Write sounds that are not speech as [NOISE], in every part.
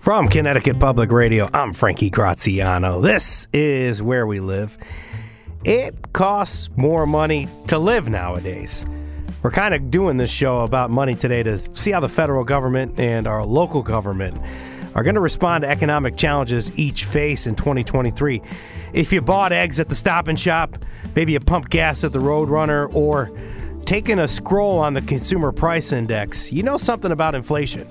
From Connecticut Public Radio, I'm Frankie Graziano. This is where we live. It costs more money to live nowadays. We're kind of doing this show about money today to see how the federal government and our local government are going to respond to economic challenges each face in 2023. If you bought eggs at the stop and shop, maybe you pumped gas at the Roadrunner, or taking a scroll on the Consumer Price Index, you know something about inflation.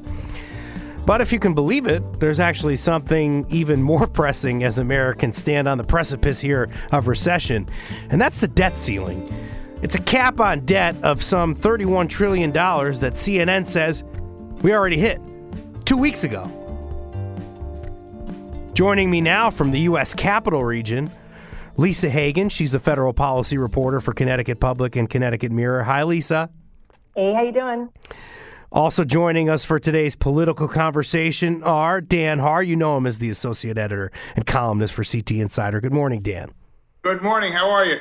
But if you can believe it, there's actually something even more [LAUGHS] pressing as Americans stand on the precipice here of recession, and that's the debt ceiling. It's a cap on debt of some $31 trillion that CNN says we already hit two weeks ago. Joining me now from the U.S. Capital Region, Lisa Hagen. She's the federal policy reporter for Connecticut Public and Connecticut Mirror. Hi, Lisa. Hey, how you doing? Also joining us for today's political conversation are Dan Haar. You know him as the associate editor and columnist for CT Insider. Good morning, Dan. Good morning. How are you?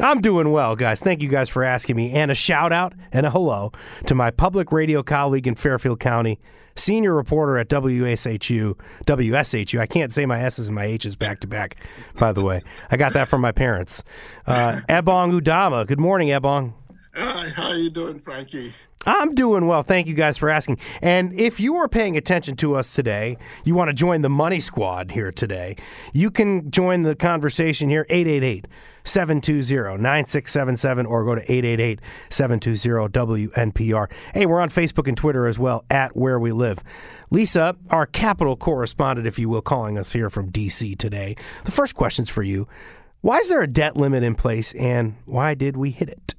I'm doing well, guys. Thank you guys for asking me. And a shout out and a hello to my public radio colleague in Fairfield County, senior reporter at WSHU, WSHU. I can't say my S's and my H's back to back, by the way. I got that from my parents. Uh, [LAUGHS] Ebong Udoma. Good morning, Ebong. Hi, how are you doing, Frankie? I'm doing well. Thank you guys for asking. And if you are paying attention to us today, you want to join the Money Squad here today, you can join the conversation here 888 720 9677 or go to 888 720 WNPR. Hey, we're on Facebook and Twitter as well at Where We Live. Lisa, our capital correspondent, if you will, calling us here from D.C. today. The first question's for you. Why is there a debt limit in place and why did we hit it?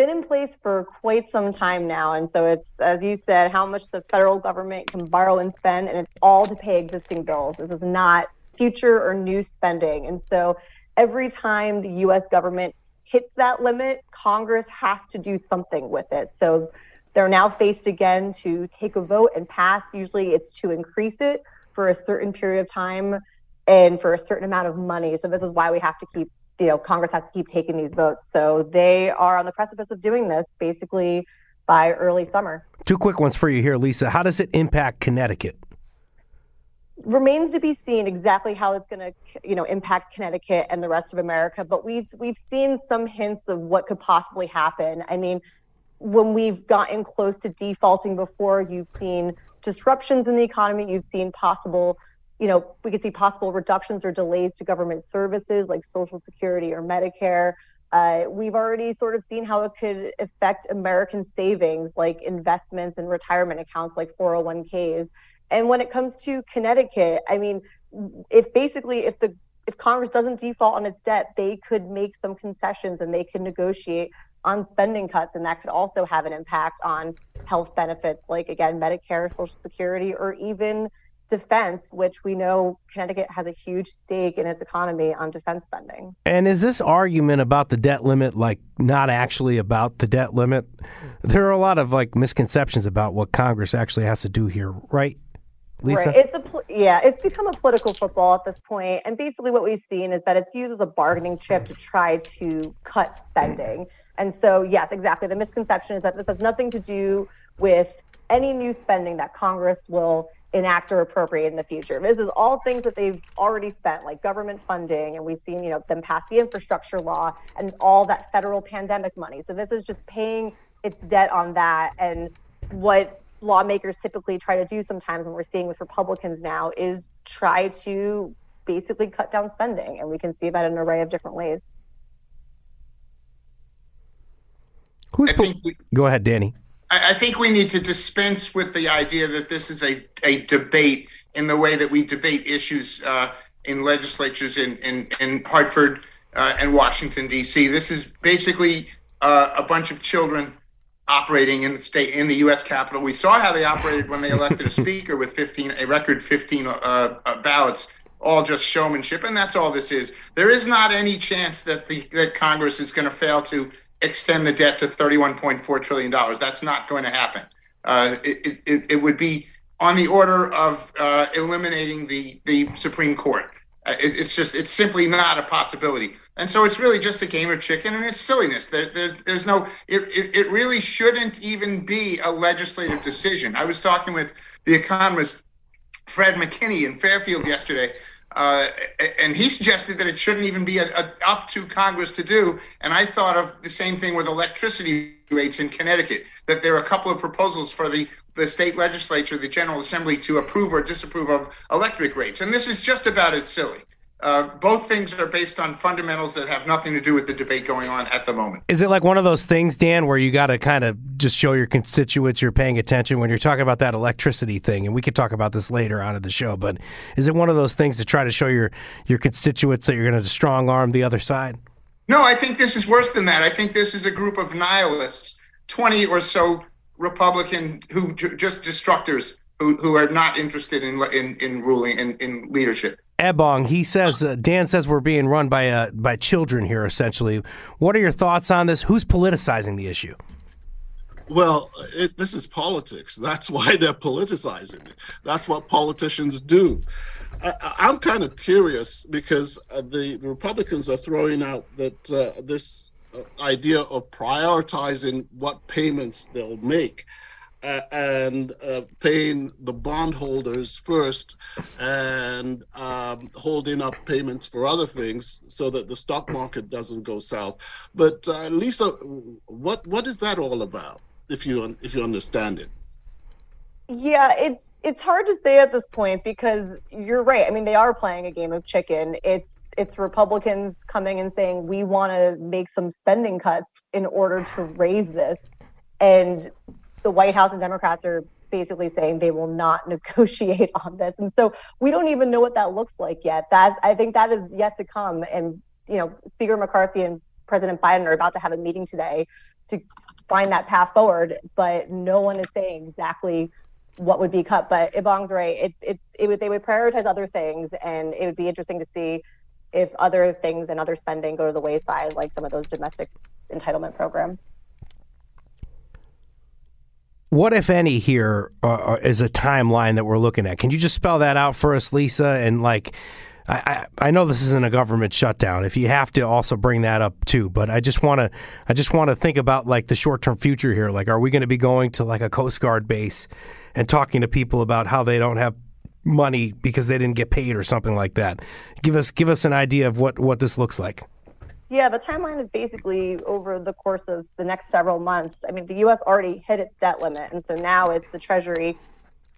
Been in place for quite some time now. And so it's, as you said, how much the federal government can borrow and spend, and it's all to pay existing bills. This is not future or new spending. And so every time the US government hits that limit, Congress has to do something with it. So they're now faced again to take a vote and pass. Usually it's to increase it for a certain period of time and for a certain amount of money. So this is why we have to keep you know, Congress has to keep taking these votes. So they are on the precipice of doing this basically by early summer. Two quick ones for you here, Lisa. How does it impact Connecticut? Remains to be seen exactly how it's going to, you know, impact Connecticut and the rest of America. But we've we've seen some hints of what could possibly happen. I mean, when we've gotten close to defaulting before, you've seen disruptions in the economy. You've seen possible you know, we could see possible reductions or delays to government services like Social Security or Medicare. Uh, we've already sort of seen how it could affect American savings like investments and retirement accounts like 401ks. And when it comes to Connecticut, I mean, if basically if the if Congress doesn't default on its debt, they could make some concessions and they could negotiate on spending cuts, and that could also have an impact on health benefits like again Medicare, Social Security, or even defense, which we know Connecticut has a huge stake in its economy on defense spending. And is this argument about the debt limit like not actually about the debt limit? There are a lot of like misconceptions about what Congress actually has to do here, right? Lisa? Right. It's a yeah. It's become a political football at this point, and basically what we've seen is that it's used as a bargaining chip to try to cut spending. And so, yes, exactly. The misconception is that this has nothing to do with any new spending that Congress will enact or appropriate in the future. This is all things that they've already spent, like government funding, and we've seen, you know, them pass the infrastructure law and all that federal pandemic money. So this is just paying its debt on that. And what lawmakers typically try to do sometimes, when we're seeing with Republicans now, is try to basically cut down spending, and we can see that in an array of different ways. Who's we, go ahead, Danny. I, think we need to dispense with the idea that this is a, a debate in the way that we debate issues uh, in legislatures in, in, in Hartford uh, and Washington, D.C. This is basically uh, a bunch of children operating in the state in the U.S. Capitol. We saw how they operated when they elected a speaker with 15, a record 15 uh, uh, ballots, all just showmanship, and that's all this is. There is not any chance that the that Congress is going to fail to extend the debt to 31.4 trillion dollars. That's not going to happen. Uh, it, it, it would be on the order of uh, eliminating the the Supreme Court. Uh, it, it's just it's simply not a possibility. And so it's really just a game of chicken and it's silliness. There, there's there's no it, it, it really shouldn't even be a legislative decision. I was talking with the economist Fred McKinney in Fairfield yesterday, uh, and he suggested that it shouldn't even be a, a, up to Congress to do. And I thought of the same thing with electricity rates in Connecticut. That there are a couple of proposals for the the state legislature, the General Assembly, to approve or disapprove of electric rates, and this is just about as silly. Uh, both things are based on fundamentals that have nothing to do with the debate going on at the moment. Is it like one of those things, Dan, where you got to kind of just show your constituents you're paying attention when you're talking about that electricity thing? And we could talk about this later on in the show, but is it one of those things to try to show your your constituents that you're going to strong arm the other side? No, I think this is worse than that. I think this is a group of nihilists, twenty or so Republican who just destructors who, who are not interested in in, in ruling in, in leadership. Ebong, he says, uh, Dan says we're being run by uh, by children here. Essentially, what are your thoughts on this? Who's politicizing the issue? Well, it, this is politics. That's [LAUGHS] why they're politicizing it. That's what politicians do. I, am kind of curious because uh, the, the, Republicans are throwing out that uh, this uh, idea of prioritizing what payments they'll make uh, and uh, paying the bondholders first and um, holding up payments for other things so that the stock market doesn't go south. But uh, Lisa, what what is that all about? If you if you understand it. Yeah, it's it's hard to say at this point because you're right. I mean, they are playing a game of chicken. It's it's Republicans coming and saying we want to make some spending cuts in order to raise this and the White House and Democrats are basically saying they will not [LAUGHS] negotiate on this. And so we don't even know what that looks like yet. That I think that is yet to come. And you know, Speaker McCarthy and President Biden are about to have a meeting today to find that path forward, but no one is saying exactly what would be cut. But Ebong's right. It, it, it would, they would prioritize other things, and it would be interesting to see if other things and other spending go to the wayside, like some of those domestic entitlement programs. What, if any, here uh, uh, is a timeline that we're looking at? Can you just spell that out for us, Lisa? And like, I, I, I know this isn't a government shutdown. If you have to, also bring that up too. But I just want to, I just want to think about like the short term future here. Like, are we going to be going to like a Coast Guard base and talking to people about how they don't have money because they didn't get paid or something like that? Give us, give us an idea of what what this looks like. Yeah, the timeline is basically over the course of the next several months. I mean, the U.S. already hit its debt limit, and so now it's the Treasury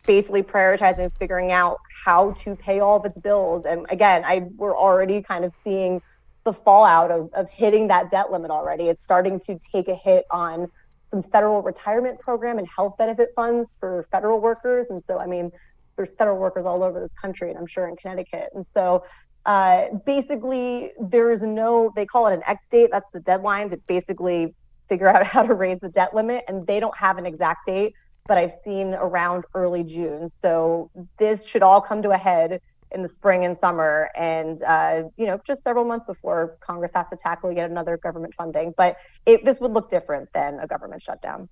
basically prioritizing figuring out how to pay all of its bills. And again, I we're already kind of seeing the fallout of, of hitting that debt limit already. It's starting to take a hit on some federal retirement program and health benefit funds for federal workers. And so, I mean, there's federal workers all over this country, and I'm sure in Connecticut. And so uh, basically, there is no, they call it an X date. That's the deadline to basically figure out [LAUGHS] how to raise the debt limit. And they don't have an exact date, but I've seen around early June. So this should all come to a head in the spring and summer and uh, you know just several months before congress has to tackle yet another government funding but it, this would look different than a government shutdown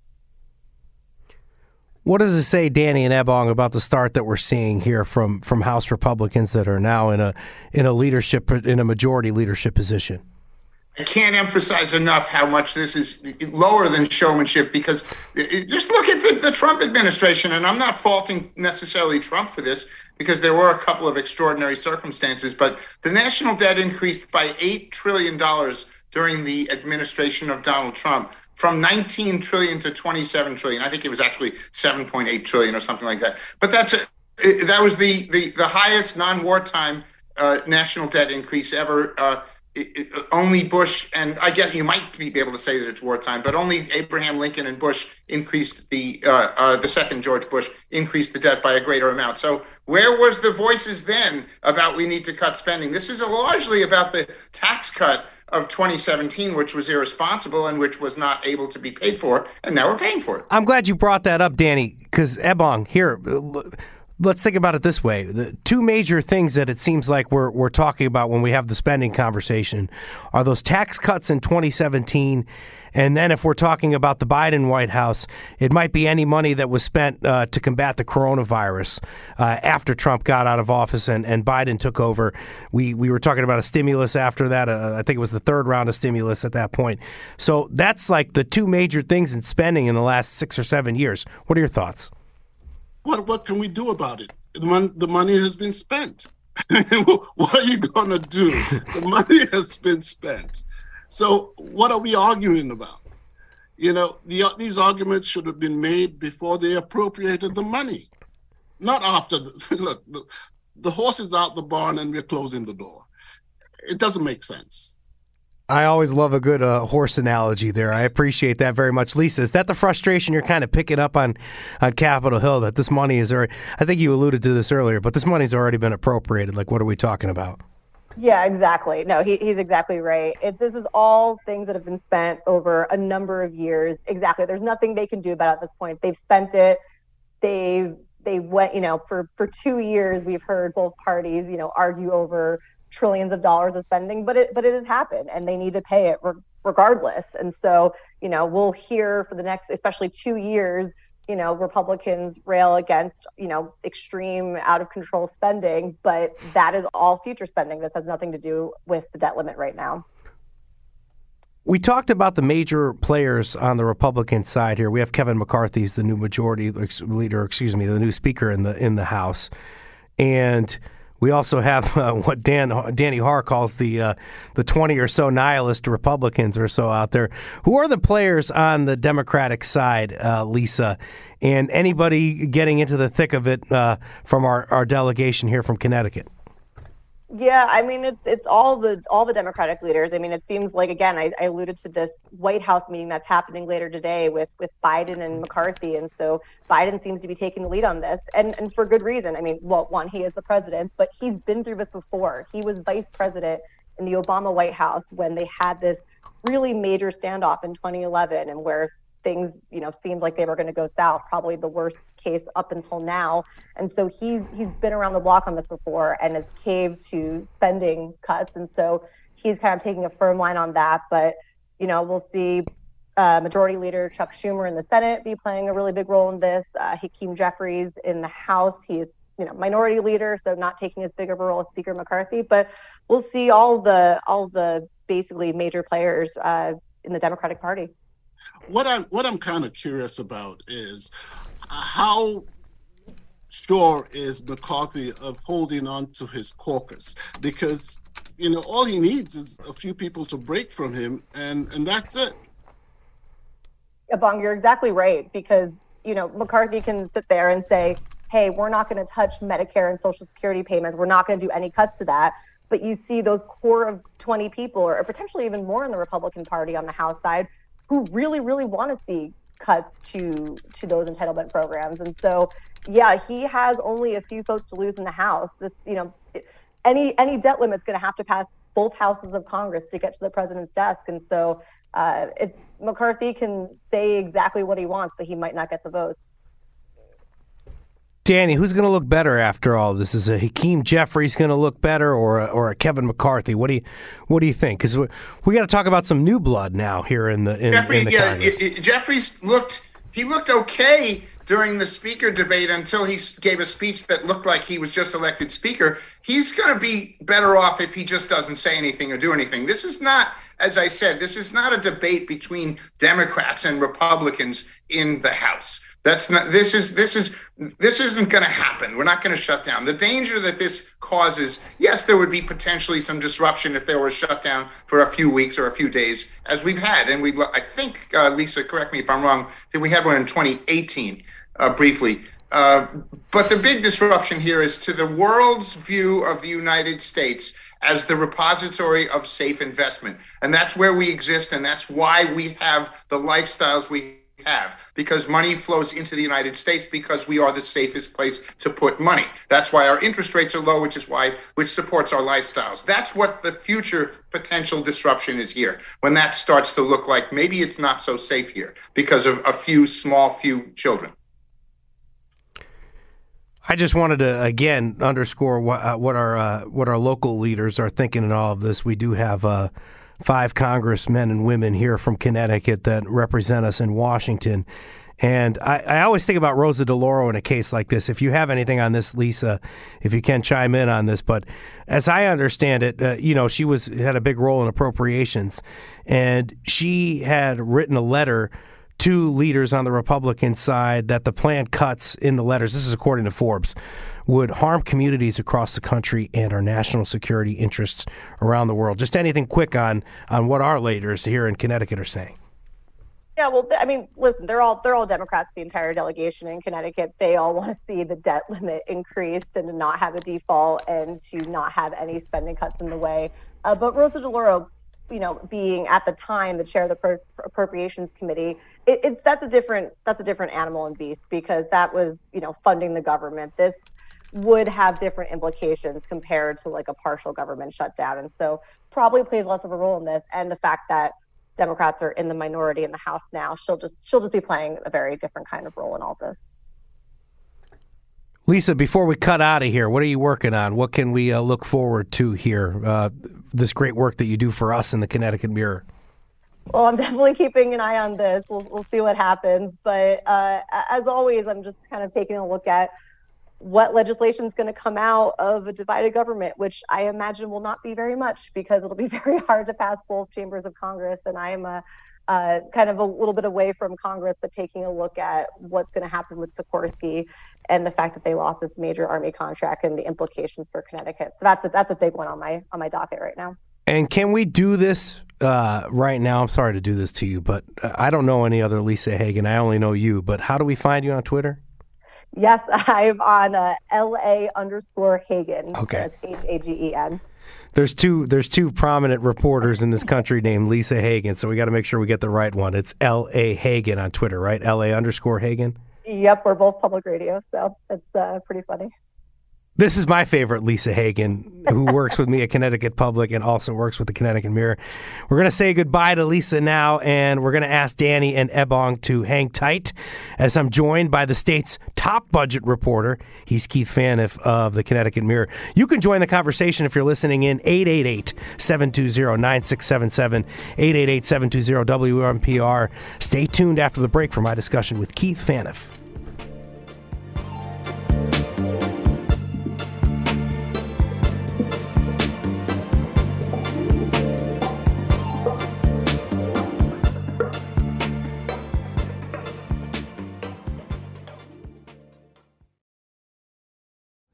what does it say, Danny and Ebong, about the start that we're seeing here from from House Republicans that are now in a in a leadership in a majority leadership position? I can't emphasize enough how much this is lower than showmanship because just look at the, the Trump administration, and I'm not faulting necessarily Trump for this because there were a couple of extraordinary circumstances, but the national debt increased by $8 trillion during the administration of Donald Trump from 19 trillion to 27 trillion. I think it was actually 7.8 trillion or something like that. But that's a, that was the the, the highest non-wartime uh, national debt increase ever. Uh, it, it, only Bush and I get you might be able to say that it's wartime, but only Abraham Lincoln and Bush increased the uh, uh, the second George Bush increased the debt by a greater amount. So where was the voices then about we need to cut spending? This is largely about the tax cut of 2017, which was irresponsible and which was not able to be paid for, and now we're paying for it. I'm glad you brought that up, Danny, because Ebong, here, let's think about it this way: the two major things that it seems like we're we're talking about when we have the spending conversation are those tax cuts in 2017. And then, if we're talking about the Biden White House, it might be any money that was spent uh, to combat the coronavirus uh, after Trump got out of office and, and Biden took over. We we were talking about a stimulus after that. Uh, I think it was the third round of stimulus at that point. So that's like the two major things in spending in the last six or seven years. What are your thoughts? what what can we do about it? The, mon- the money has been spent. [LAUGHS] what are you going to do? The money has been spent. So what are we arguing about? You know, the, these arguments should have been made before they appropriated the money, not after. The, [LAUGHS] look, the, the horse is out the barn and we're closing the door. It doesn't make sense. I always love a good uh, horse analogy there. I appreciate that very much. Lisa, is that the frustration you're kind of picking up on, on Capitol Hill that this money is already, I think you alluded to this earlier, but this money's already been appropriated. Like, what are we talking about? Yeah, exactly. No, he, he's exactly right. It, this is all things that have been spent over a number of years. Exactly. There's nothing they can do about it at this point. They've spent it. They've, they went, you know, for, for two years, we've heard both parties, you know, argue over trillions of dollars of spending, but it but it has happened, and they need to pay it re- regardless. And so, you know, we'll hear for the next, especially two years, you know, Republicans rail against, you know, extreme out of control spending, but that is all future spending. This has nothing to do with the debt limit right now. We talked about the major players on the Republican side here. We have Kevin McCarthy, the new majority leader, excuse me, the new speaker in the in the House, and we also have [LAUGHS] uh, what Dan Danny Haar calls the uh, the twenty or so nihilist Republicans or so out there. Who are the players on the Democratic side, uh, Lisa, and anybody getting into the thick of it uh, from our, our delegation here from Connecticut? Yeah, I mean it's it's all the all the Democratic leaders. I mean, it seems like again, I, I alluded to this White House meeting that's happening later today with with Biden and McCarthy, and so Biden seems to be taking the lead on this, and and for good reason. I mean, well, one, he is the president, but he's been through this before. He was vice president in the Obama White House when they had this really major standoff in 2011, and where things, you know, seemed like they were going to go south, probably the worst case up until now. And so he's he's been around the block on this before and has caved to spending cuts. And so he's kind of taking a firm line on that. But you know, we'll see. Uh, Majority Leader Chuck Schumer in the Senate be playing a really big role in this. Uh, Hakeem Jeffries in the House, he is you know minority leader, so not taking as big of a role as Speaker McCarthy. But we'll see all the all the basically major players uh, in the Democratic Party. What I'm what I'm kind of curious about is uh, how sure is McCarthy of holding on to his caucus because you know all he needs is a few people to break from him and and that's it. Ebong, you're exactly right because you know McCarthy can sit there and say, "Hey, we're not going to touch Medicare and Social Security payments. We're not going to do any cuts to that." But you see those core of 20 people, or potentially even more in the Republican Party on the House side, who really, really want to see cuts to to those entitlement programs. And so, yeah, he has only a few votes to lose in the House. This, you know, any any debt limit is going to have to pass both houses of Congress to get to the president's desk. And so, uh, it's McCarthy can say exactly what he wants, but he might not get the votes. Danny, who's going to look better after all this? Is a Hakeem Jeffries going to look better, or a, or a Kevin McCarthy? What do you what do you think? Because we, we got to talk about some new blood now here in the in, Jeffrey, in the yeah, it, it, Jeffries looked he looked okay during the speaker debate until he gave a speech that looked like he was just elected speaker. He's going to be better off if he just doesn't say anything or do anything. This is not, as I said, this is not a debate between Democrats and Republicans in the House. That's not this is this is this isn't going to happen. We're not going to shut down. The danger that this causes, yes, there would be potentially some disruption if there were a shutdown for a few weeks or a few days, as we've had, and we I think uh, Lisa, correct me if I'm wrong, that we had one in 2018 uh, briefly. Uh, but the big disruption here is to the world's view of the United States as the repository of safe investment, and that's where we exist, and that's why we have the lifestyles we have because money flows into the United States because we are the safest place to put money. That's why our interest rates are low, which is why which supports our lifestyles. That's what the future potential disruption is here. When that starts to look like maybe it's not so safe here because of a few small few children. I just wanted to again underscore what, uh, what our uh, what our local leaders are thinking in all of this. We do have uh, five congressmen and women here from Connecticut that represent us in Washington. And I, I, always think about Rosa DeLauro in a case like this. If you have anything on this, Lisa, if you can chime in on this, but as I understand it, uh, you know, she was had a big role in appropriations, and she had written a letter to leaders on the Republican side that the planned cuts in the letters. This is according to Forbes would harm communities across the country and our national security interests around the world. Just anything quick on on what our leaders here in Connecticut are saying. Yeah, well, I mean, listen, they're all they're all Democrats. The entire delegation in Connecticut, they all want to see the debt limit increased and to not have a default and to not have any spending cuts in the way. Uh, but Rosa DeLauro, you know, being at the time the chair of the Pro- Appropriations Committee, it, it's that's a different that's a different animal and beast because that was you know funding the government. This would have different implications compared to like a partial government shutdown. And so probably plays less of a role in this. And the fact that Democrats are in the minority in the House now, she'll just she'll just be playing a very different kind of role in all this. Lisa, before we cut out of here, what are you working on? What can we uh, look forward to here? Uh, this great work that you do for us in the Connecticut Mirror. Well, I'm definitely keeping an eye on this. We'll, we'll see what happens. But uh, as always, I'm just kind of taking a look at what legislation is going to come out of a divided government, which I imagine will not be very much because it'll be [LAUGHS] very hard to pass both chambers of Congress. And I am a, uh, kind of a little bit away from Congress, but taking a look at what's going to happen with Sikorsky and the fact that they lost this major Army contract and the implications for Connecticut. So that's a, that's a big one on my on my docket right now. And can we do this uh, right now? I'm sorry to do this to you, but I don't know any other Lisa Hagen. I only know you. But how do we find you on Twitter? Yes, [LAUGHS] I'm on uh, LA underscore Hagen. Okay. H A G E N. There's two. There's two prominent reporters in this country named Lisa Hagen, so we got to make sure we get the right one. It's L A Hagen on Twitter, right? L A underscore Hagen. Yep, we're both public radio, so it's uh, pretty funny. This is my favorite Lisa Hagen, who [LAUGHS] works with me at Connecticut Public and also works with the Connecticut Mirror. We're going to say goodbye to Lisa now, and we're going to ask Danny and Ebong to hang tight as I'm joined by the state's top budget reporter. He's Keith Phaneuf of the Connecticut Mirror. You can join the conversation if you're listening in 888 720 9677, 888 720 WNPR. Stay tuned after the break for my discussion with Keith Phaneuf.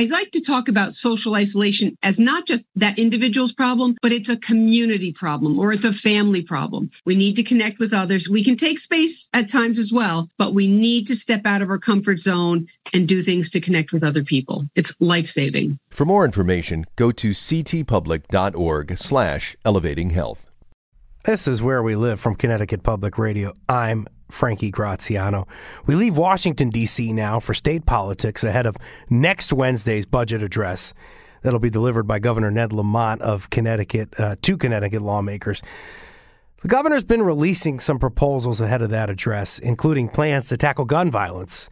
I like to talk about social isolation as not just that individual's problem, but it's a community problem or it's a family problem. We need to connect with others. We can take space at times as well, but we need to step out of our comfort zone and do things to connect with other people. It's life saving. For more information, go to ctpublic.org slash elevating health. This is where we live from Connecticut Public Radio. I'm Frankie Graziano. We leave Washington, D.C. now for state politics ahead of next Wednesday's budget address that'll be delivered by Governor Ned Lamont of Connecticut uh, to Connecticut lawmakers. The governor's been releasing some proposals ahead of that address, including plans to tackle gun violence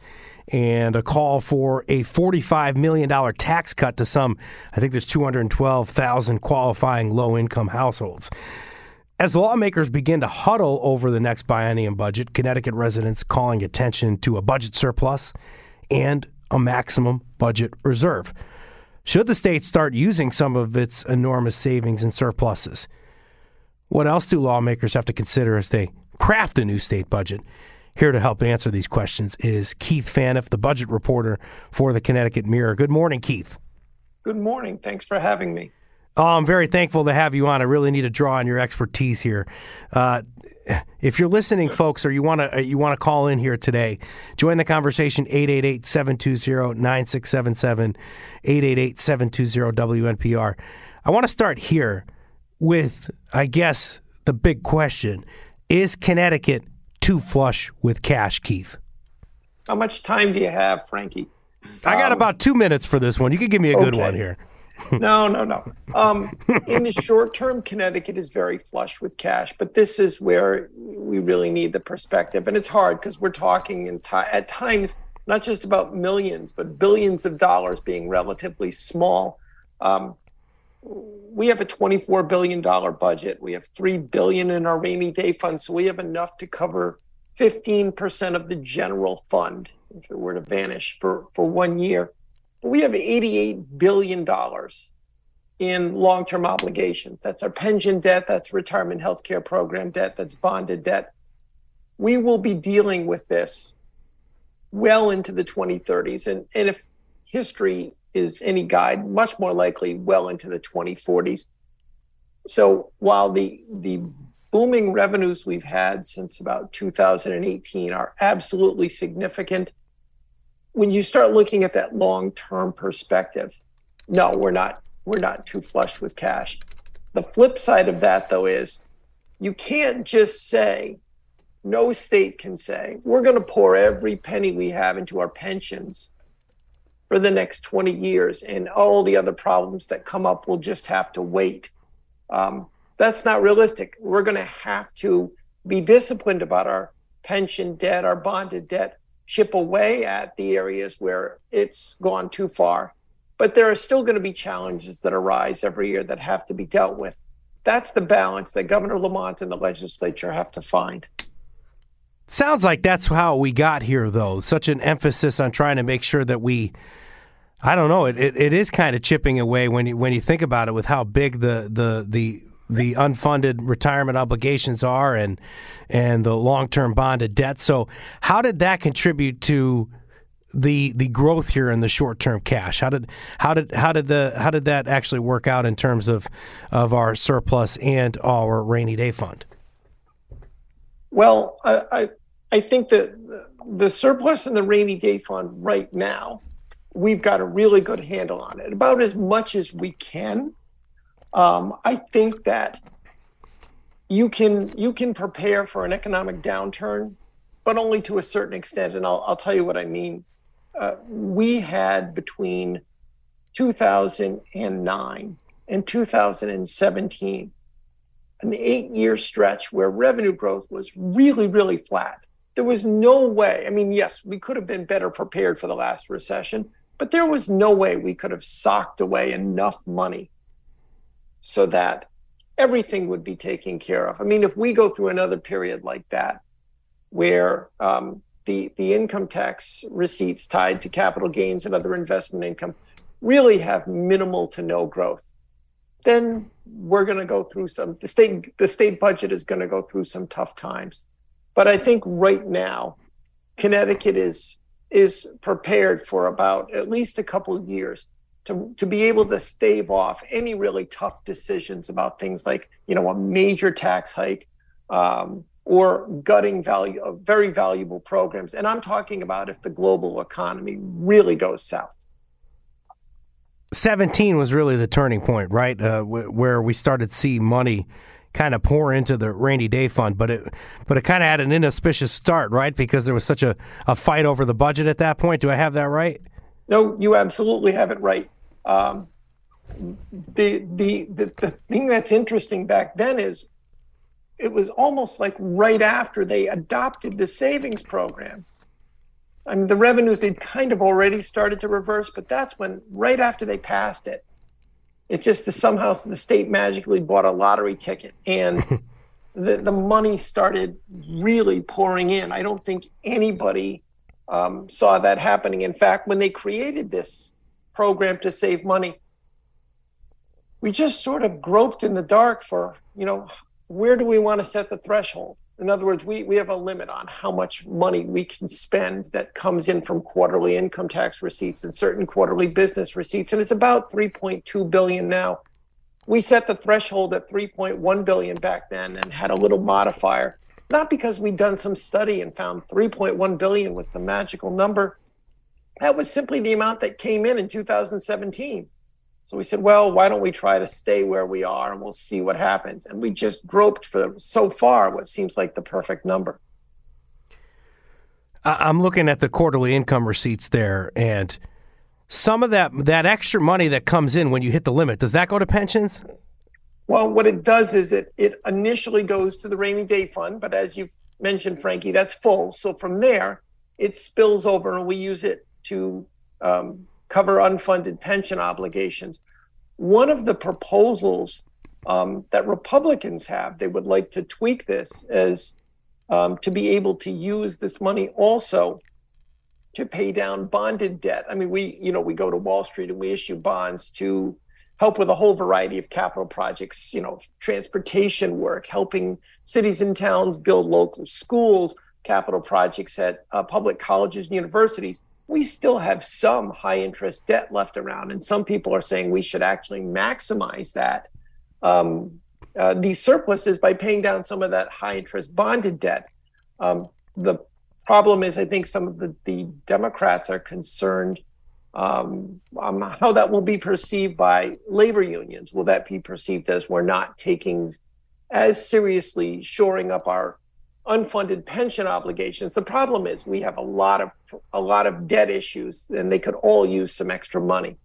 and a call for a $45 million tax cut to some, I think there's 212,000 qualifying low income households. As lawmakers begin to huddle over the next biennium budget, Connecticut residents calling attention to a budget surplus and a maximum budget reserve. Should the state start using some of its enormous savings and surpluses? What else do lawmakers have to consider as they craft a new state budget? Here to help answer these questions is Keith Phaneuf, the budget reporter for the Connecticut Mirror. Good morning, Keith. Good morning. Thanks for having me. Oh, I'm very thankful to have you on. I really need to draw on your expertise here. Uh, if you're listening, folks, or you want to you want to call in here today, join the conversation 888-720-9677, 888-720-WNPR. I want to start here with, I guess, the big question: Is Connecticut too flush with cash, Keith? How much time do you have, Frankie? I got um, about two minutes for this one. You could give me a good okay. one here. No, no, no. Um, in the short term, Connecticut is very flush with cash, but this is where we really need the perspective. And it's hard because we're talking in t- at times not just about millions, but billions of dollars being relatively small. Um, we have a $24 billion budget. We have 3 billion in our rainy day fund. So we have enough to cover 15% of the general fund if it were to vanish for, for one year we have $88 billion in long term obligations. That's our pension debt, that's retirement health care program debt, that's bonded debt. We will be dealing with this well into the 2030s. And, and if history is any guide, much more likely well into the 2040s. So while the, the booming revenues we've had since about 2018 are absolutely significant, when you start looking at that long-term perspective, no, we're not we're not too flushed with cash. The flip side of that though is you can't just say no state can say we're going to pour every penny we have into our pensions for the next 20 years and all the other problems that come up will just have to wait um, that's not realistic we're going to have to be disciplined about our pension debt our bonded debt chip away at the areas where it's gone too far. But there are still going to be challenges that arise every year that have to be dealt with. That's the balance that Governor Lamont and the legislature have to find. Sounds like that's how we got here, though. Such an emphasis on trying to make sure that we. I don't know. It, it, it is kind of chipping away when you when you think about it with how big the the the the unfunded retirement obligations are and and the long term bonded debt. So, how did that contribute to the the growth here in the short term cash? How did how did how did the how did that actually work out in terms of of our surplus and our rainy day fund? Well, I I, I think that the surplus and the rainy day fund right now, we've got a really good handle on it, about as much as we can. Um, I think that you can you can prepare for an economic downturn, but only to a certain extent. And I'll I'll tell you what I mean. Uh, we had between 2009 and 2017 an eight year stretch where revenue growth was really really flat. There was no way. I mean, yes, we could have been better prepared for the last recession, but there was no way we could have socked away enough money so that everything would be taken care of. I mean, if we go through another period like that, where um, the the income tax receipts tied to capital gains and other investment income really have minimal to no growth, then we're going to go through some. The state the state budget is going to go through some tough times. But I think right now, Connecticut is is prepared for about at least a couple years to, to be able to stave off any really tough decisions about things like you know a major tax hike um, or gutting value of very valuable programs. And i'm talking about if the global economy really goes south. 17 was really the turning point right? Uh, w- where we started to see money kind of pour into the rainy day fund but it but it kind of had an inauspicious start right? Because there was such a, a fight over the budget at that point. Do i have that right no, you absolutely have it right. Um, the, the the the thing that's interesting back then is it was almost like right after they adopted the savings program. I mean, the revenues they'd kind of already started to reverse, but that's when right after they passed it, it's just that somehow the state magically bought a lottery ticket and [LAUGHS] the the money started really pouring in. I don't think anybody um, saw that happening. In fact, when they created this program to save money, we just sort of groped in the dark for, you know, where do we want to set the threshold? In other words, we, we have a limit on how much money we can spend that comes in from quarterly income tax receipts and certain quarterly business receipts. And it's about 3.2 billion now. We set the threshold at 3.1 billion back then and had a little modifier, not because we'd done some study and found 3.1 billion was the magical number. That was simply the amount that came in in 2017. So we said, well, why don't we try to stay where we are and we'll see what happens. And we just groped for so far what seems like the perfect number. I'm looking at the quarterly income receipts there, and some of that that extra money that comes in when you hit the limit does that go to pensions? Well, what it does is it it initially goes to the rainy day fund, but as you've mentioned, Frankie, that's full. So from there, it spills over, and we use it to um, cover unfunded pension obligations. One of the proposals um, that Republicans have, they would like to tweak this as um, to be able to use this money also to pay down bonded debt. I mean, we, you know, we go to Wall Street and we issue bonds to help with a whole variety of capital projects, you know, transportation work, helping cities and towns build local schools, capital projects at uh, public colleges and universities we still have some high interest debt left around. And some people are saying we should actually maximize that, um, uh, these surpluses by paying down some of that high interest bonded debt. Um, the problem is, I think some of the, the Democrats are concerned um, um, how that will be perceived by labor unions. Will that be perceived as we're not taking as seriously shoring up our unfunded pension obligations. The problem is we have a lot of a lot of debt issues, and they could all use some extra money.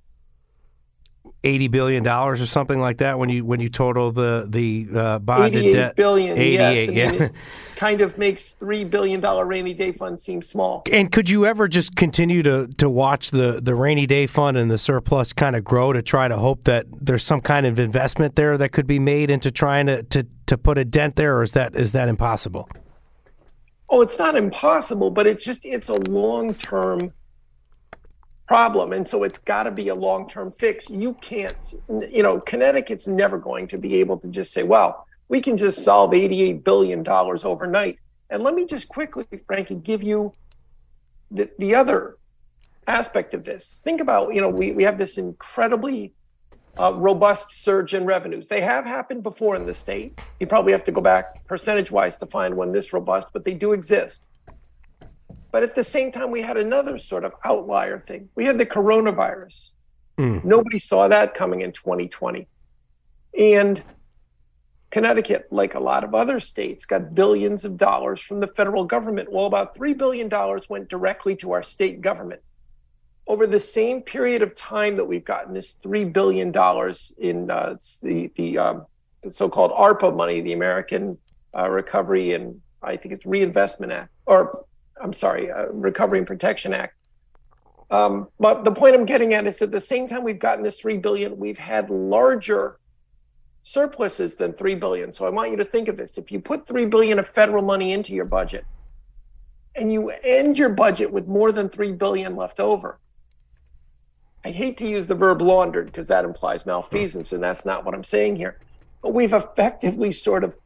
Eighty billion dollars or something like that when you when you total the the uh, bonded debt. Billion, 88 yes. Yeah. kind of makes three billion dollar rainy day fund seem small. And could you ever just continue to to watch the the rainy day fund and the surplus kind of grow to try to hope that there's some kind of investment there that could be made into trying to to to put a dent there, or is that is that impossible? oh, it's not impossible, but it's just it's a long term problem, and so it's got to be a long term fix. You can't, you know, Connecticut's never going to be able to just say, well, we can just solve eighty eight billion dollars overnight. And let me just quickly, Frankie, give you the the other aspect of this. Think about, you know, we, we have this incredibly uh, robust surge in revenues. They have happened before in the state. You probably have to go back percentage wise to find one this robust, but they do exist. But at the same time, we had another sort of outlier thing. We had the coronavirus. Mm. Nobody saw that coming in 2020. And Connecticut, like a lot of other states, got billions of dollars from the federal government. Well, about $3 billion went directly to our state government over the same period of time that we've gotten this three billion dollars in uh, the the, um, the, so-called ARPA money, the American uh, Recovery and I think it's Reinvestment Act, or I'm sorry, uh, Recovery and Protection Act. Um, but the point I'm getting at is at the same time we've gotten this three billion, we've had larger surpluses than three billion. So I want you to think of this: if you put three billion of federal money into your budget, and you end your budget with more than three billion left over I hate to use the verb laundered because that implies malfeasance, and that's not what I'm saying here. But we've effectively sort of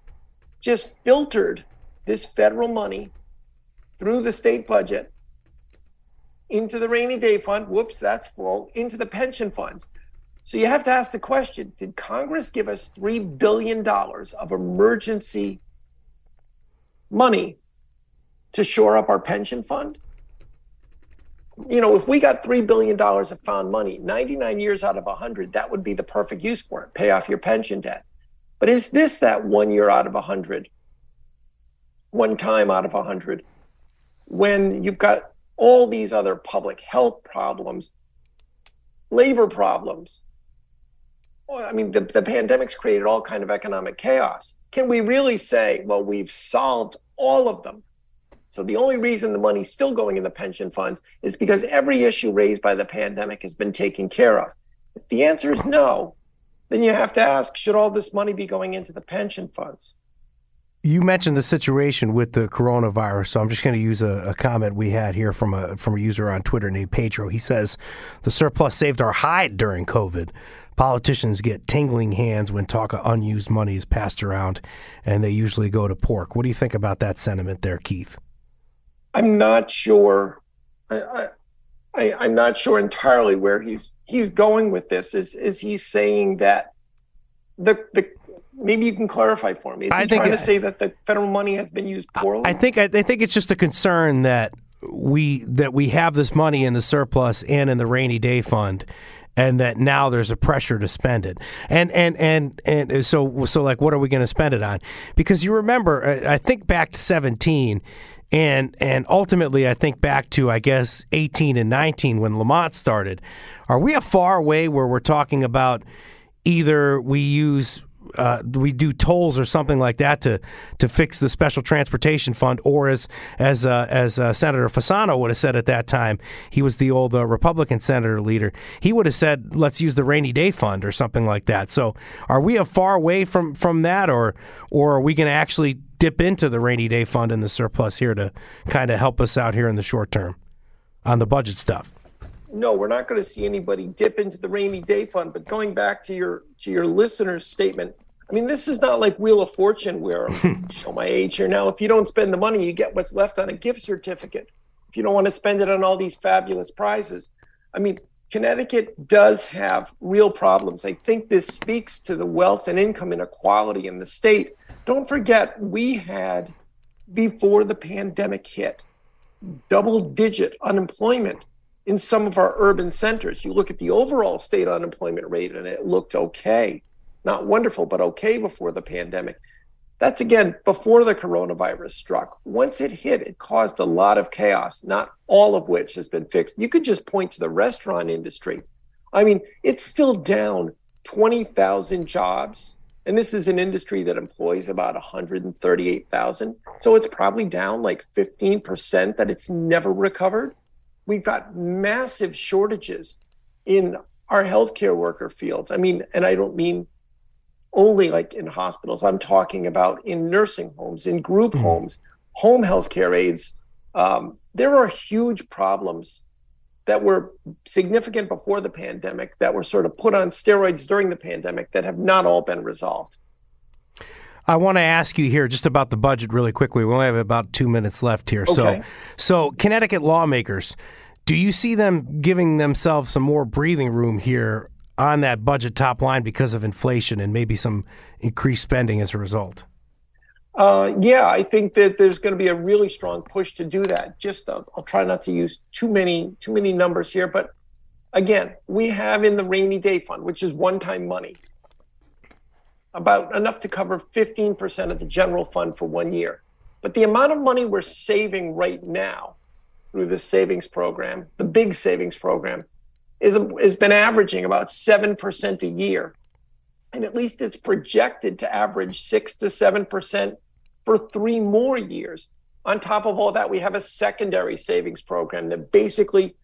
just filtered this federal money through the state budget into the rainy day fund. Whoops, that's full. Into the pension funds. So you have to ask the question Did Congress give us $3 billion of emergency money to shore up our pension fund? you know, if we got $3 billion of found money, 99 years out of 100, that would be the perfect use for it. Pay off your pension debt. But is this that one year out of 100, one time out of 100, when you've got all these other public health problems, labor problems? Well, I mean, the, the pandemic's created all kind of economic chaos. Can we really say, well, we've solved all of them? So the only reason the money's still going in the pension funds is because every issue raised by the pandemic has been taken care of. If the answer is no, then you have to ask should all this money be going into the pension funds? You mentioned the situation with the coronavirus, so I'm just going to use a, a, comment we had here from a from a user on Twitter named Pedro. He says the surplus saved our hide during COVID. Politicians get tingling hands when talk of unused money is passed around, and they usually go to pork. What do you think about that sentiment there, Keith? I'm not sure. I, I, am not sure entirely where he's he's going with this. Is is he saying that the the maybe you can clarify for me? Is he I think trying to say that the federal money has been used poorly? I think I, I think it's just a concern that we that we have this money in the surplus and in the rainy day fund and that now there's a pressure to spend it. And and and and uh, so so like what are we going to spend it on? Because you remember uh, I think back to 17 and and ultimately I think back to I guess 18 and 19 when Lamont started. Are we a far away where we're talking about either we use uh, we do tolls or something like that to to fix the special transportation fund, or as as uh, as uh, Senator Fasano would have said at that time, he was the old uh, Republican senator leader. He would have said, "Let's use the rainy day fund" or something like that. So, are we a far away from from that, or or are we going to actually dip into the rainy day fund and the surplus here to kind of help us out here in the short term on the budget stuff? No, we're not going to see anybody dip into the rainy day fund. But going back to your to your listener's statement, I mean, this is not like Wheel of Fortune where [LAUGHS] show my age here now. If you don't spend the money, you get what's left on a gift certificate. If you don't want to spend it on all these fabulous prizes, I mean, Connecticut does have real problems. I think this speaks to the wealth and income inequality in the state. Don't forget, we had before the pandemic hit double digit unemployment in some of our urban centers. You look at the overall state unemployment rate and it looked okay, not wonderful, but okay before the pandemic. That's again before the coronavirus struck. Once it hit, it caused a lot of chaos, not all of which has been fixed. You could just point to the restaurant industry. I mean, it's still down 20,000 jobs. And this is an industry that employs about 138,000. So it's probably down like 15% that it's never recovered we've got massive shortages in our healthcare worker fields. I mean, and I don't mean only like in hospitals. I'm talking about in nursing homes, in group mm-hmm. homes, home healthcare aides. Um, there are huge problems that were significant before the pandemic that were sort of put on steroids during the pandemic that have not all been resolved. I want to ask you here just about the budget really quickly. We only have about two minutes left here. Okay. So, so Connecticut lawmakers, do you see them giving themselves some more breathing room here on that budget top line because of inflation and maybe some increased spending as a result? Uh, yeah, I think that there's going to be a really strong push to do that. Just uh, I'll try not to use too many too many numbers here, but again, we have in the rainy day fund, which is one-time money, about enough to cover 15% of the general fund for one year. But the amount of money we're saving right now through the savings program, the big savings program, is has been averaging about seven percent a year, and at least it's projected to average six to seven percent for three more years. On top of all that, we have a secondary savings program that basically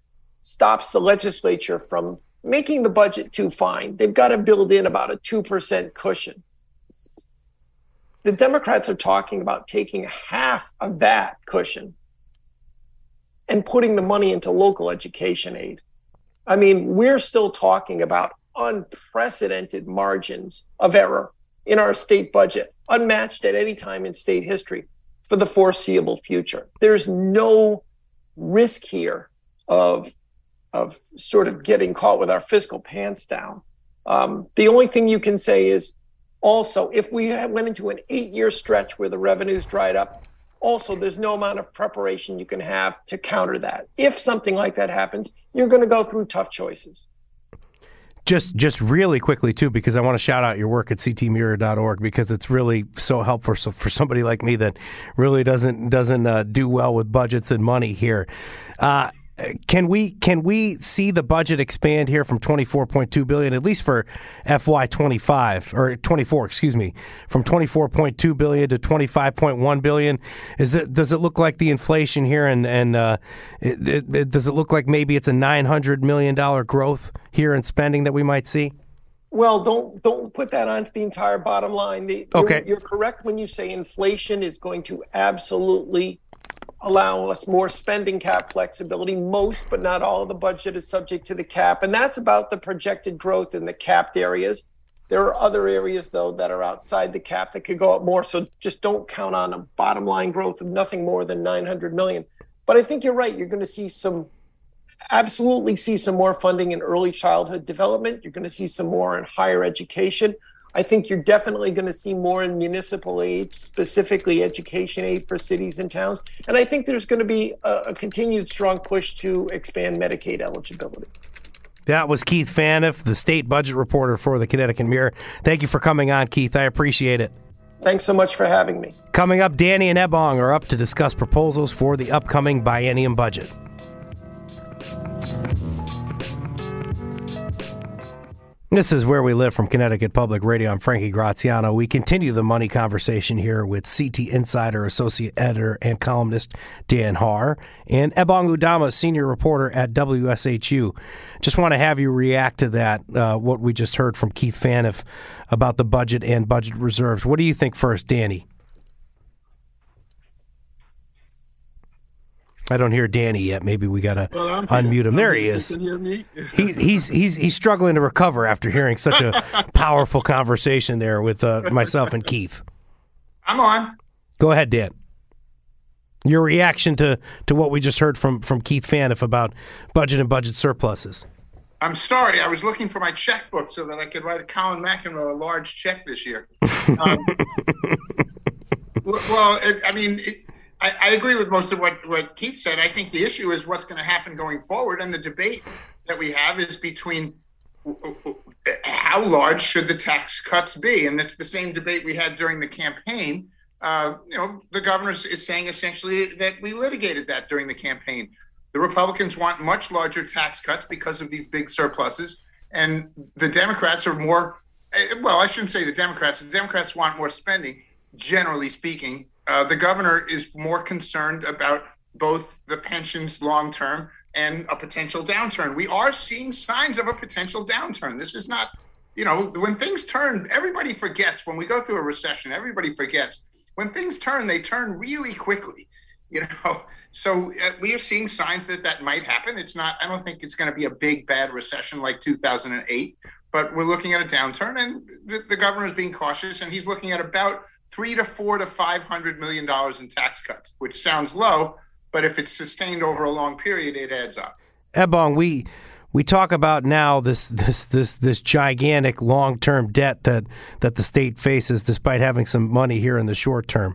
stops the legislature from making the budget too fine. They've got to build in about a 2% cushion. The Democrats are talking about taking half of that cushion and putting the money into local education aid. I mean, we're still talking about unprecedented margins of error in our state budget, unmatched at any time in state history for the foreseeable future. There's no risk here of, of sort of getting caught with our fiscal pants down. Um, the only thing you can say is also, if we went into an eight year stretch where the revenues dried up, also there's no amount of preparation you can have to counter that. If something like that happens, you're going to go through tough choices. Just just really quickly too because I want to shout out your work at ctmirror.org because it's really so helpful so for somebody like me that really doesn't doesn't uh, do well with budgets and money here. Uh, can we can we see the budget expand here from 24.2 billion at least for FY 25 or 24 excuse me from 24.2 billion to 25.1 billion? Is it does it look like the inflation here and and uh, it, it, it, does it look like maybe it's a 900 million dollar growth here in spending that we might see? Well, don't don't put that onto the entire bottom line. The, okay, you're, you're correct when you say inflation is going to absolutely allow us more spending cap flexibility. Most, but not all, of the budget is subject to the cap, and that's about the projected growth in the capped areas. There are other areas, though, that are outside the cap that could go up more. So just don't count on a bottom line growth of nothing more than 900 million. But I think you're right. You're going to see some, absolutely see some more funding in early childhood development. You're going to see some more in higher education. I think you're definitely going to see more in municipal aid, specifically education aid for cities and towns. And I think there's going to be a, a continued strong push to expand Medicaid eligibility. That was Keith Phaneuf, the state budget reporter for the Connecticut Mirror. Thank you for coming on, Keith. I appreciate it. Thanks so much for having me. Coming up, Danny and Ebong are up to discuss proposals for the upcoming biennium budget. This is Where We Live from Connecticut Public Radio. I'm Frankie Graziano. We continue the money conversation here with CT Insider Associate Editor and columnist Dan Haar and Ebong Udoma, Senior Reporter at WSHU. Just want to have you react to that, uh, what we just heard from Keith Phaneuf about the budget and budget reserves. What do you think first, Danny? I don't hear Danny yet. Maybe we gotta well, unmute him. There he is. he, he's he's he's struggling to recover after hearing such a [LAUGHS] powerful conversation there with uh, myself and Keith. I'm on. Go ahead, Dan. Your reaction to, to what we just heard from from Keith Phaneuf about budget and budget surpluses. I'm sorry, I was looking for my checkbook so that I could write a Colin McEnroe a large check this year. [LAUGHS] Um, well, it, I mean. It, I, I, agree with most of what, what Keith said. I think the issue is what's going to happen going forward. And the debate that we have is between how large should the tax cuts be? And it's the same debate we had during the campaign. Uh, you know, the governor is saying essentially that we litigated that during the campaign. The Republicans want much larger tax cuts because of these big surpluses. And the Democrats are more, eh, well, I shouldn't say the Democrats. The Democrats want more spending, generally speaking, uh, the governor is more concerned about both the pensions long term and a potential downturn. We are seeing signs of a potential downturn. This is not, you know, when things turn, everybody forgets. When we go through a recession, everybody forgets. When things turn, they turn really quickly, you know. [LAUGHS] So uh, we are seeing signs that that might happen. It's not, I don't think it's going to be a big, bad recession like 2008, but we're looking at a downturn, and the, the governor is being cautious, and he's looking at about three to four to five hundred million dollars in tax cuts, which sounds low, but if it's sustained over a long period, it adds up. Ebong, we we talk about now this this this this gigantic long term debt that that the state faces, despite having some money here in the short term.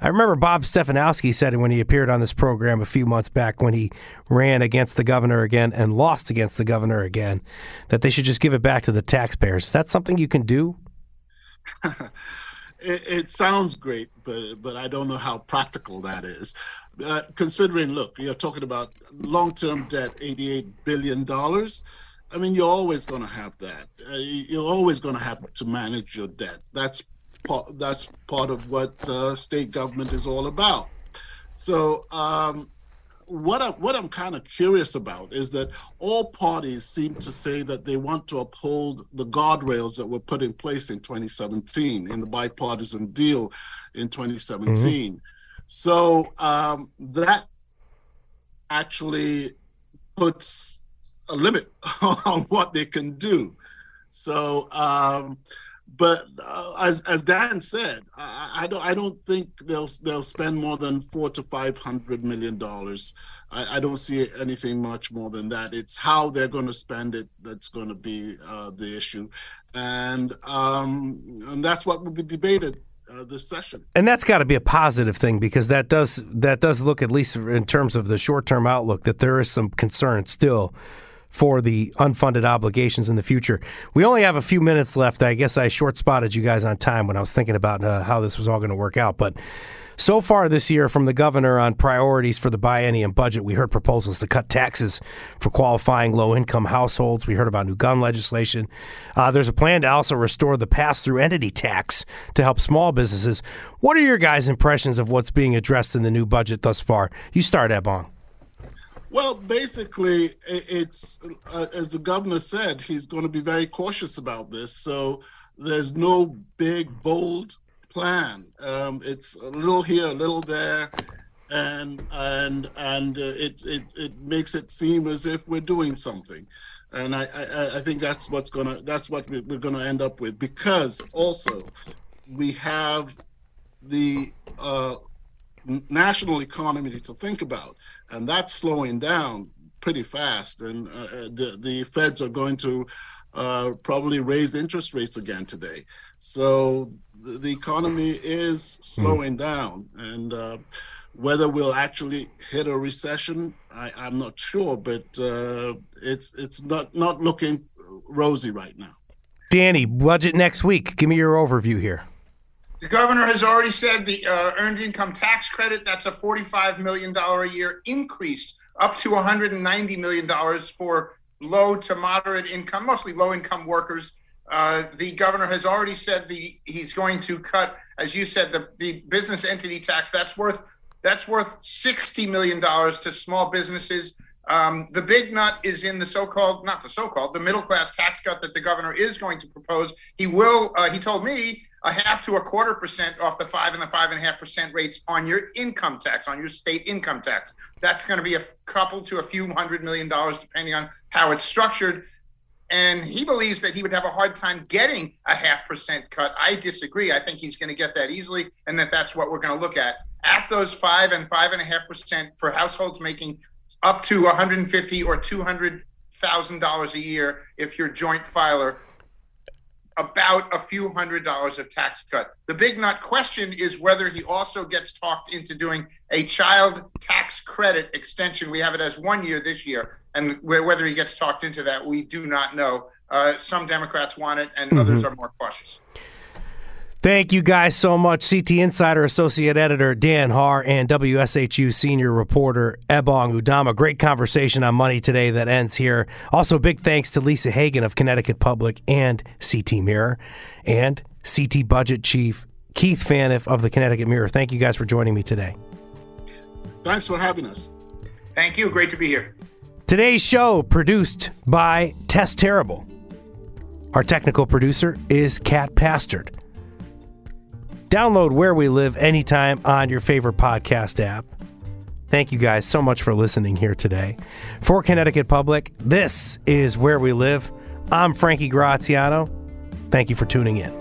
I remember Bob Stefanowski said it when he appeared on this program a few months back when he ran against the governor again and lost against the governor again, that they should just give it back to the taxpayers. Is that something you can do? [LAUGHS] it, it, sounds great, but but I don't know how practical that is. Uh, considering, look, you're talking about long-term debt, eighty-eight billion dollars. I mean, you're always going to have that. Uh, you're always going to have to manage your debt. That's part. That's part of what uh, state government is all about. So, um, what I, what I'm kind of curious about is that all parties seem to say that they want to uphold the guardrails that were put in place in 2017 in the bipartisan deal in 2017. Mm-hmm. So um, that actually puts a limit [LAUGHS] on what they can do. So um, but uh, as as Dan said, I, I, don't I don't think they'll they'll spend more than four to five hundred million dollars. I, I, don't see anything much more than that. It's how they're going to spend it that's going to be uh, the issue, and um, and that's what will be debated uh, this session. And that's got to be a positive thing because that does that does look at least in terms of the short term outlook that there is some concern still for the unfunded obligations in the future. We only have a few minutes left. I guess I short spotted you guys on time when I was thinking about uh, how this was all going to work out. But so far this year, from the governor on priorities for the biennium budget, we heard proposals to cut taxes for qualifying low income households. We heard about new gun legislation. Uh, there's a plan to also restore the pass through entity tax to help small businesses. What are your guys' impressions of what's being addressed in the new budget thus far? You start, Ebong. Well, basically, it's uh, as the governor said, he's going to be very cautious about this. So there's no big, bold plan. Um, it's a little here, a little there, and and and uh, it, it it makes it seem as if we're doing something. And I, I, I think that's what's gonna that's what we're gonna end up with because also we have the uh, national economy to think about, and that's slowing down pretty fast. And uh, uh, the the Feds are going to uh, probably raise interest rates again today. So the, the economy is slowing mm. down, and uh, whether we'll actually hit a recession, I, am not sure, but uh, it's it's not not looking rosy right now. Danny, budget next week. Give me your overview here. The governor has already said the uh, earned income tax credit, that's a $45 million a year increase, up to $190 million for low to moderate income, mostly low income workers. Uh, the governor has already said the he's going to cut, as you said, the, the business entity tax. That's worth that's worth $60 million to small businesses. Um, the big nut is in the so-called, not the so-called, the middle class tax cut that the governor is going to propose. He will. Uh, he told me a half to a quarter percent off the five and the five and a half percent rates on your income tax, on your state income tax. That's going to be a couple to a few hundred million dollars, depending on how it's structured. And he believes that he would have a hard time getting a half percent cut. I disagree. I think he's going to get that easily, and that that's what we're going to look at at those five and five and a half percent for households making up to 150 or 200 thousand dollars a year if you're joint filer about a few hundred dollars of tax cut. The big nut question is whether he also gets talked into doing a child tax credit extension. We have it as one year this year, and whether he gets talked into that, we do not know. Uh, some Democrats want it, and mm-hmm. others are more cautious. Thank you guys so much. CT Insider Associate Editor Dan Haar and WSHU Senior Reporter Ebong Udoma. Great conversation on money today that ends here. Also, big thanks to Lisa Hagen of Connecticut Public and CT Mirror and CT Budget Chief Keith Phaneuf of the Connecticut Mirror. Thank you guys for joining me today. Thanks for having us. Thank you. Great to be here. Today's show produced by Tess Terrible. Our technical producer is Kat Pastard. Download Where We Live anytime on your favorite podcast app. Thank you guys so much for listening here today. For Connecticut Public, this is Where We Live. I'm Frankie Graziano. Thank you for tuning in.